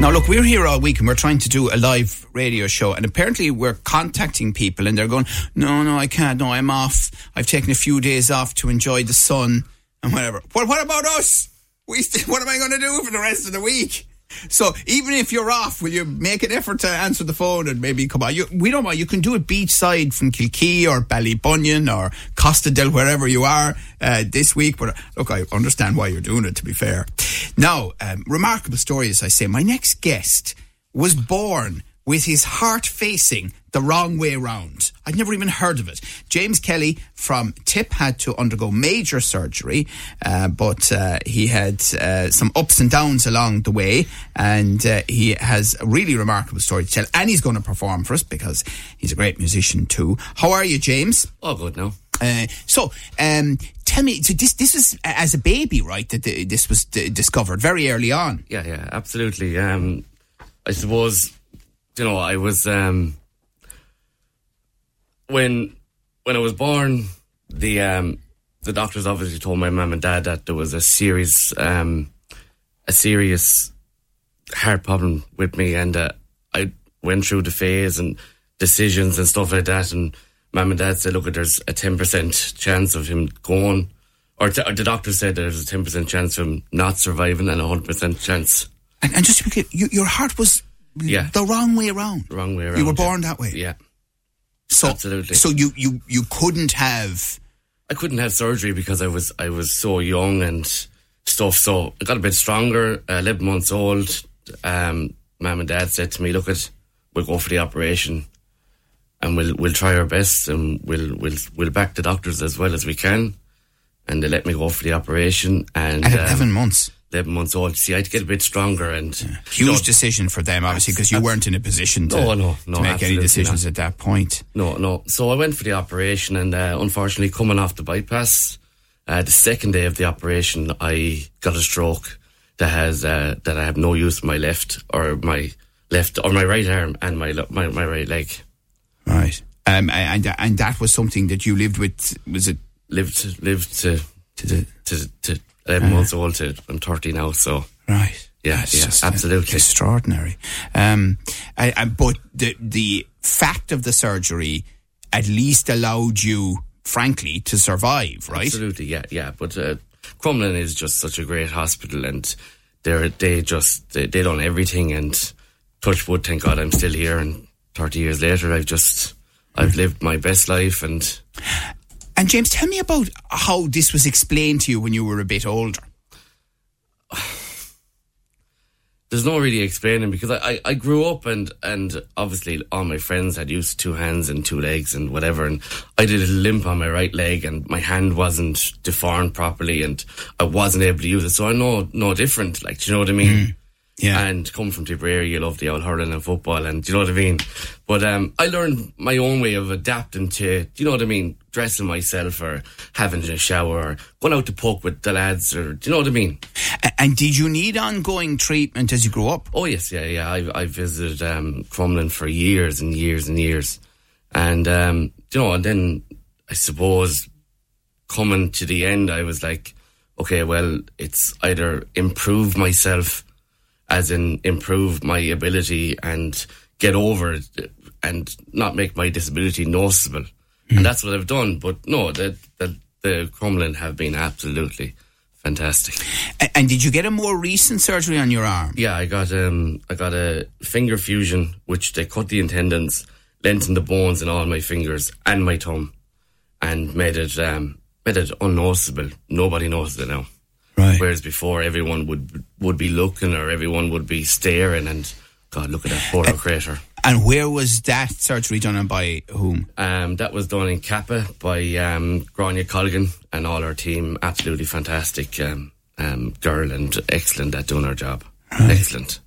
Now, look, we're here all week and we're trying to do a live radio show, and apparently we're contacting people and they're going, No, no, I can't. No, I'm off. I've taken a few days off to enjoy the sun and whatever. Well, what about us? We what am I going to do for the rest of the week? So even if you're off, will you make an effort to answer the phone and maybe come on? You, we don't mind. You can do it beachside from Kilkee or Ballybunion or Costa del wherever you are uh, this week. But look, I understand why you're doing it. To be fair, now um, remarkable story, as I say. My next guest was born with his heart facing the wrong way round. I'd never even heard of it. James Kelly from Tip had to undergo major surgery, uh, but uh, he had uh, some ups and downs along the way, and uh, he has a really remarkable story to tell. And he's going to perform for us because he's a great musician too. How are you, James? Oh, good now. Uh, so, um, tell me, so this this was as a baby, right? That this was d- discovered very early on. Yeah, yeah, absolutely. Um, I suppose you know I was um, when when I was born, the um, the doctors obviously told my mum and dad that there was a serious um, a serious heart problem with me, and uh, I went through the phase and decisions and stuff like that, and mum and dad said, "Look, there's a ten percent chance of him going." Or, t- or the doctor said there's a ten percent chance of him not surviving and a hundred percent chance And, and just to be clear, you, your heart was Yeah. the wrong way around. the wrong way around. You were yeah. born that way. Yeah. So, Absolutely. So you, you, you couldn't have. I couldn't have surgery because I was I was so young and stuff. So I got a bit stronger. Uh, Eleven months old. Um, Mum and Dad said to me, "Look, at we'll go for the operation, and we'll we'll try our best, and we'll we'll we'll back the doctors as well as we can." And they let me go for the operation. And At um, 11 months. 11 months old. See, I had to get a bit stronger and Huge you know, decision for them, obviously, because you weren't in a position to, No, no, no, to make any decisions not. at that point. No, no. So I went for the operation, and uh, unfortunately, coming off the bypass, uh, the second day of the operation, I got a stroke that has uh, that I have no use for my left or my left or my right arm and my my, my right leg. Right. Um, and, and that was something that you lived with, was it Lived lived to to the. to to eleven months old to I'm thirty now. So Right. Yeah, That's yeah, just, uh, absolutely. extraordinary. Um, I, I, but the the fact of the surgery at least allowed you, frankly, to survive, right? Absolutely, yeah, yeah. But uh, Crumlin is just such a great hospital, and they're they just they, they done everything. And touch wood, thank God I'm still here. And thirty years later, I've just I've lived my best life, and And James, tell me about how this was explained to you when you were a bit older. there's no really explaining because I, I, I grew up and and obviously all my friends had used two hands and two legs and whatever and I did a limp on my right leg and my hand wasn't deformed properly and I wasn't able to use it. So I know no different like do you know what I mean hmm. Yeah. and come from Tipperary you love the old hurling and football and do you know what I mean but um, I learned my own way of adapting to do you know what I mean dressing myself or having a shower or going out to poke with the lads or do you know what I mean And did you need ongoing treatment as you grew up? Oh yes, yeah, yeah. I I visited um, Crumlin for years and years and years, and um, you know, and then I suppose coming to the end, I was like, okay, well, it's either improve myself, as in improve my ability and get over it, and not make my disability noticeable, and that's what I've done. But no, the the, the Crumlin have been absolutely fantastic. A- And did you get a more recent surgery on your arm? Yeah, I got um I got a finger fusion, which they cut the tendons, lengthened the bones in all my fingers and my thumb, and made it um made it unnoticeable. Nobody noticed it now. Right. Whereas before, everyone would would be looking or everyone would be staring, and God, look at that photo crater. And where was that surgery done and by whom? Um, that was done in Cappagh by um, Grania Colligan and all our team. Absolutely fantastic um, um, girl and excellent at doing her job. Excellent.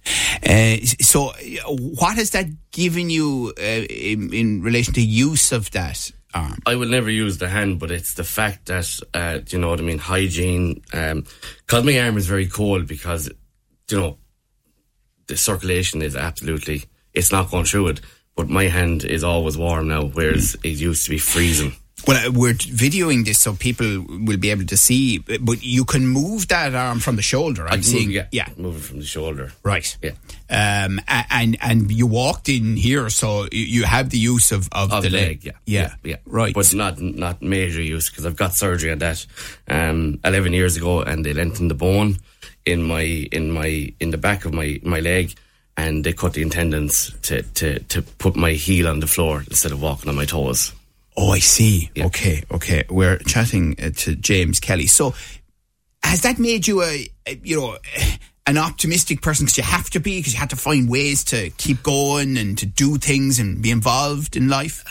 Uh, so, uh, what has that given you uh, in, in relation to use of that arm? I will never use the hand, but it's the fact that uh, you know what I mean. Hygiene. Because my arm is very cold because you know the circulation is absolutely. It's not going through it, but my hand is always warm now, whereas it used to be freezing. Well, uh, we're videoing this so people will be able to see, but you can move that arm from the shoulder. I'm seeing, move, yeah, yeah, move it from the shoulder. right. Yeah. Um, and and you walked in here, so you- have the use of, of, Of the the leg. leg, yeah, yeah, yeah, right. But not not major use because I've got surgery on that um, eleven years ago, and they lengthened the bone in my in my in the back of my my leg, and they cut the tendons to to to put my heel on the floor instead of walking on my toes. Oh, I see. Yeah. Okay, okay. We're chatting uh, to James Kelly. So, has that made you a, a you know an optimistic person? Because you have to be, because you had to find ways to keep going and to do things and be involved in life.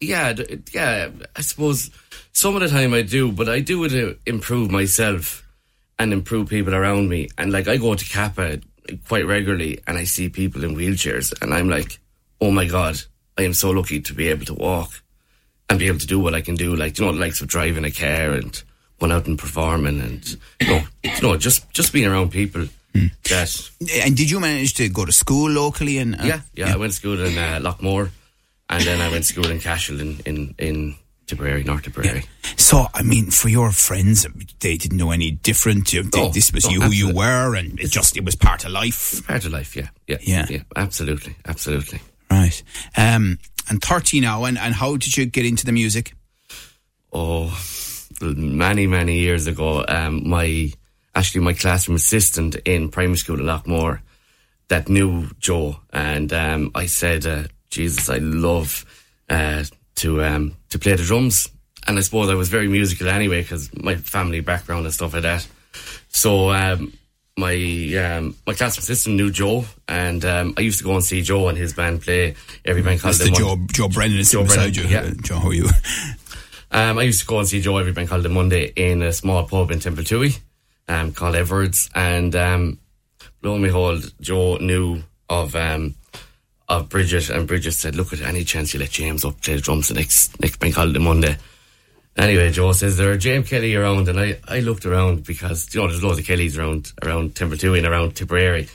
Yeah, yeah. I suppose some of the time I do, but I do it to improve myself and improve people around me. And like I go to Cappagh quite regularly, and I see people in wheelchairs, and I'm like, oh my god, I am so lucky to be able to walk and be able to do what I can do. Like you know, the likes of driving a car and going out and performing, and you know, you know, just just being around people that And did you manage to go to school locally? And uh, yeah, yeah, I went to school in uh, Loughmore, and then I went to school in Cashel in in, in Tipperary, North Tipperary. So, I mean, for your friends, they didn't know any different. You- No, this was you who you were, and it just it was part of life, Part of life, yeah, yeah, Yeah. yeah, absolutely, absolutely. Right? Um, and thirty now, and, and how did you get into the music? Oh, many many years ago, um, my actually my classroom assistant in primary school in Loughmore that knew Joe, and um, I said, uh, "Jesus, I love uh, to um, to play the drums." And I suppose I was very musical anyway because my family background and stuff like that. So um, my um, my classroom assistant knew Joe, and um, I used to go and see Joe and his band play every bank That's the Mon- Joe Joe Brennan is Joe beside Brennan, you. yeah. Joe, how are you? Um, I used to go and see Joe every bank holiday Monday in a small pub in Templetuohy um, called Everard's. And um, lo and behold, Joe knew of um, of Bridget, and Bridget said, Look, at any chance you let James up play the drums the next, next bank holiday Monday. Anyway, Joe says there are James Kelly around, and I, I looked around because you know there's loads of Kellys around around Templetuohy and around Tipperary,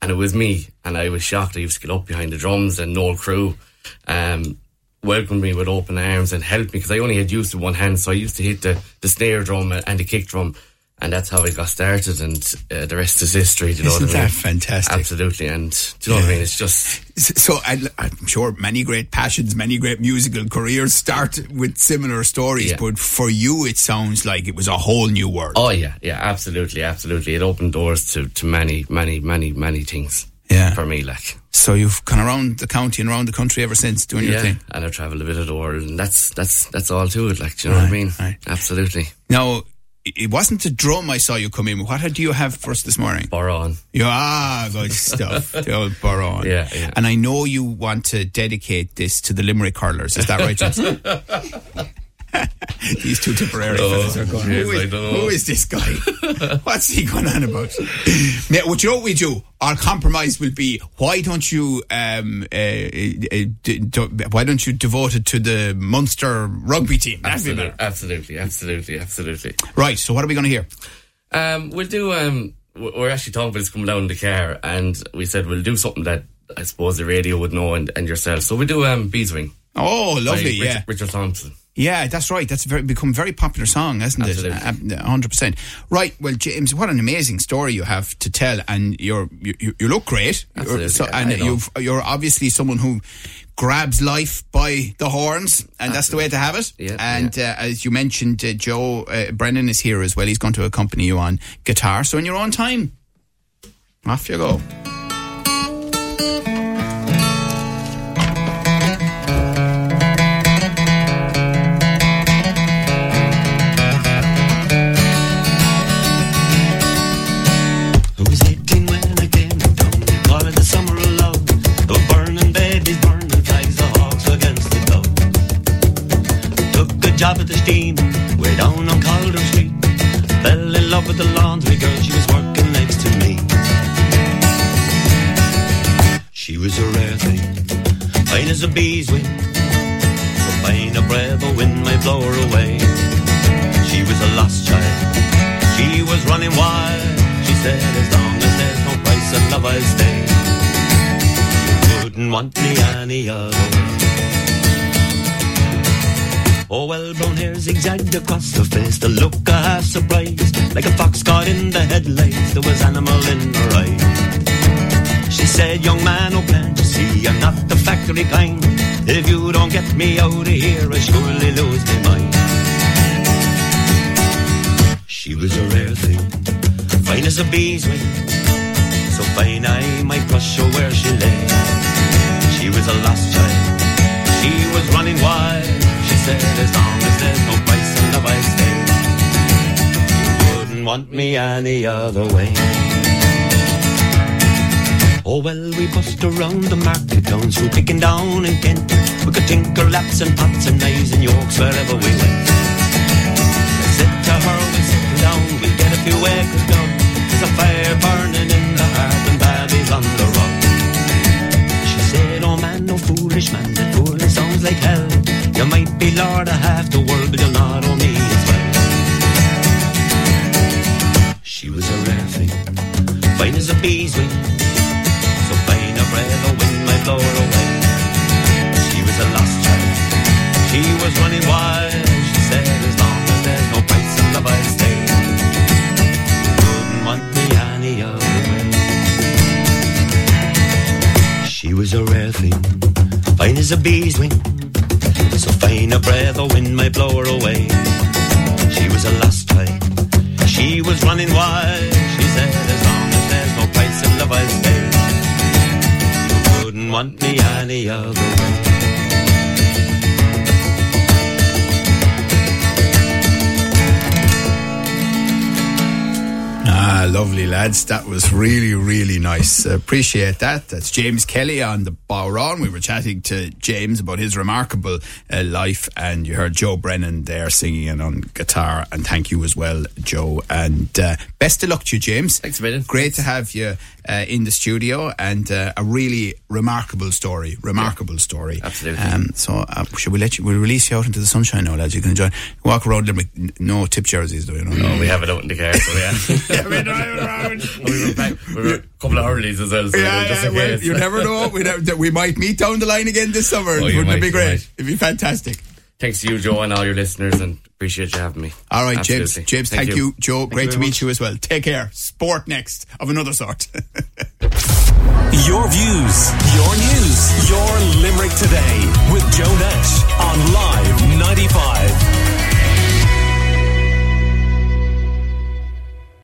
and it was me, and I was shocked. I used to get up behind the drums, and Noel Crew um, welcomed me with open arms and helped me because I only had used to one hand, so I used to hit the, the snare drum and the kick drum, and that's how I got started. And uh, the rest is history. Do you know Isn't what I mean? that fantastic? Absolutely, and do you know what I mean? It's just So I, I'm sure many great passions, many great musical careers start with similar stories, Yeah. but for you, it sounds like it was a whole new world. oh yeah, yeah, absolutely, absolutely. It opened doors to to many, many, many, many things. Yeah. for me, like. So you've gone around the county and around the country ever since doing your thing. and I've travelled a bit of the world, and that's that's that's all to it. Like, do you know what I mean? right. Absolutely. Now, it- wasn't the drum I saw you come in. What do you have for us this morning? bodhrán. Yeah, ah, good stuff. the old bodhrán. Yeah, yeah. And I know you want to dedicate this to the Limerick hurlers. Is that right, Jason? These two Tipperary Oh, fellas are going, who, is, I don't know." who is this guy? What's he going on about? Now, what you know what we do? Our compromise will be, why don't you, um, uh, uh, why don't you devote it to the Munster rugby team? Absolutely, absolutely, absolutely, absolutely. Right, so what are we going to hear? Um, we'll do. Um, we're actually talking about this coming down in the car, and we said we'll do something that I suppose the radio would know and, and yourself. So we do um, Beeswing. Oh, lovely, Richard, yeah. Richard Thompson. Yeah, that's right. That's very, become a very popular song, hasn't Absolutely. it? hundred percent. Right. Well, James, what an amazing story you have to tell, and you're you, you- look great. Absolutely, so- and you've, you're obviously someone who grabs life by the horns, and that's the way to have it. Yeah, and Uh, as you mentioned, uh, Joe uh, Brennan is here as well. He's going to accompany you on guitar. So in your own time, off you go. A rare thing Fine as a bee's wing So fine a breath of wind might blow her away She was a lost child she was running wild. She said, as long as there's no price of love, I'll stay. You wouldn't want me any other. Oh well, brown hair zigzagged across her face, the look of half surprise, like a fox caught in the headlights. There was animal in her eye. She said, "Young man, oh can't you see I'm not the factory kind? If you don't get me out of here, I surely lose my mind." She was a rare thing, fine as a bee's wing, so fine I might crush her where she lay. She was a lost child, she was running wild. She said, as long as there's no price in love, I stay. You wouldn't want me any other way. Oh well, we bust around the market towns through picking down in Kent. We could tinker laps and pots and knives and yokes wherever we went. Said to her, we settle down, we'll get a few acres done. There's a fire burning in the heart and Babby's on the run. She said, oh man, no foolish man, that fooling sounds like hell. You might be lord of half the world, but you're not on me as well. She was a rare thing, fine as a bee's wing. So a breath wind might blow her away. She was a lost child, she was running wild. She said, as long as there's no price in love, I'll stay. Wouldn't want me any other way. She was a rare thing, fine as a bee's wing. So fine a breath of wind might blow her away. She was a lost child, she was running wild. She said, as long as there's no price in love, want me any other way. Ah, lovely lads. That was really, really nice. Appreciate that. That's James Kelly on the bodhrán. We were chatting to James about his remarkable uh, life, and you heard Joe Brennan there singing it on guitar. And thank you as well, Joe. And uh, best of luck to you, James. Thanks a million. Great to have you uh, in the studio, and uh, a really remarkable story. Remarkable story. Absolutely. Um, so, uh, should we let you? We'll release you out into the sunshine now, lads. You can enjoy. Walk around Limerick. No tip jerseys, though. You know. Oh, we have it out in the car, so yeah. we're driving around. we were back, we were a couple of hurleys as well, so Yeah, just yeah, in well, case. you never know. We, never, we might meet down the line again this summer. Oh, Wouldn't it be great? It'd be fantastic. Thanks to you, Joe, and all your listeners, and appreciate you having me. All right, James. Absolutely. James, thank, you. Joe, great you to meet much. you as well. Take care. Sport next of another sort. Your views, your news, your Limerick today with Joe Nash on Live 95.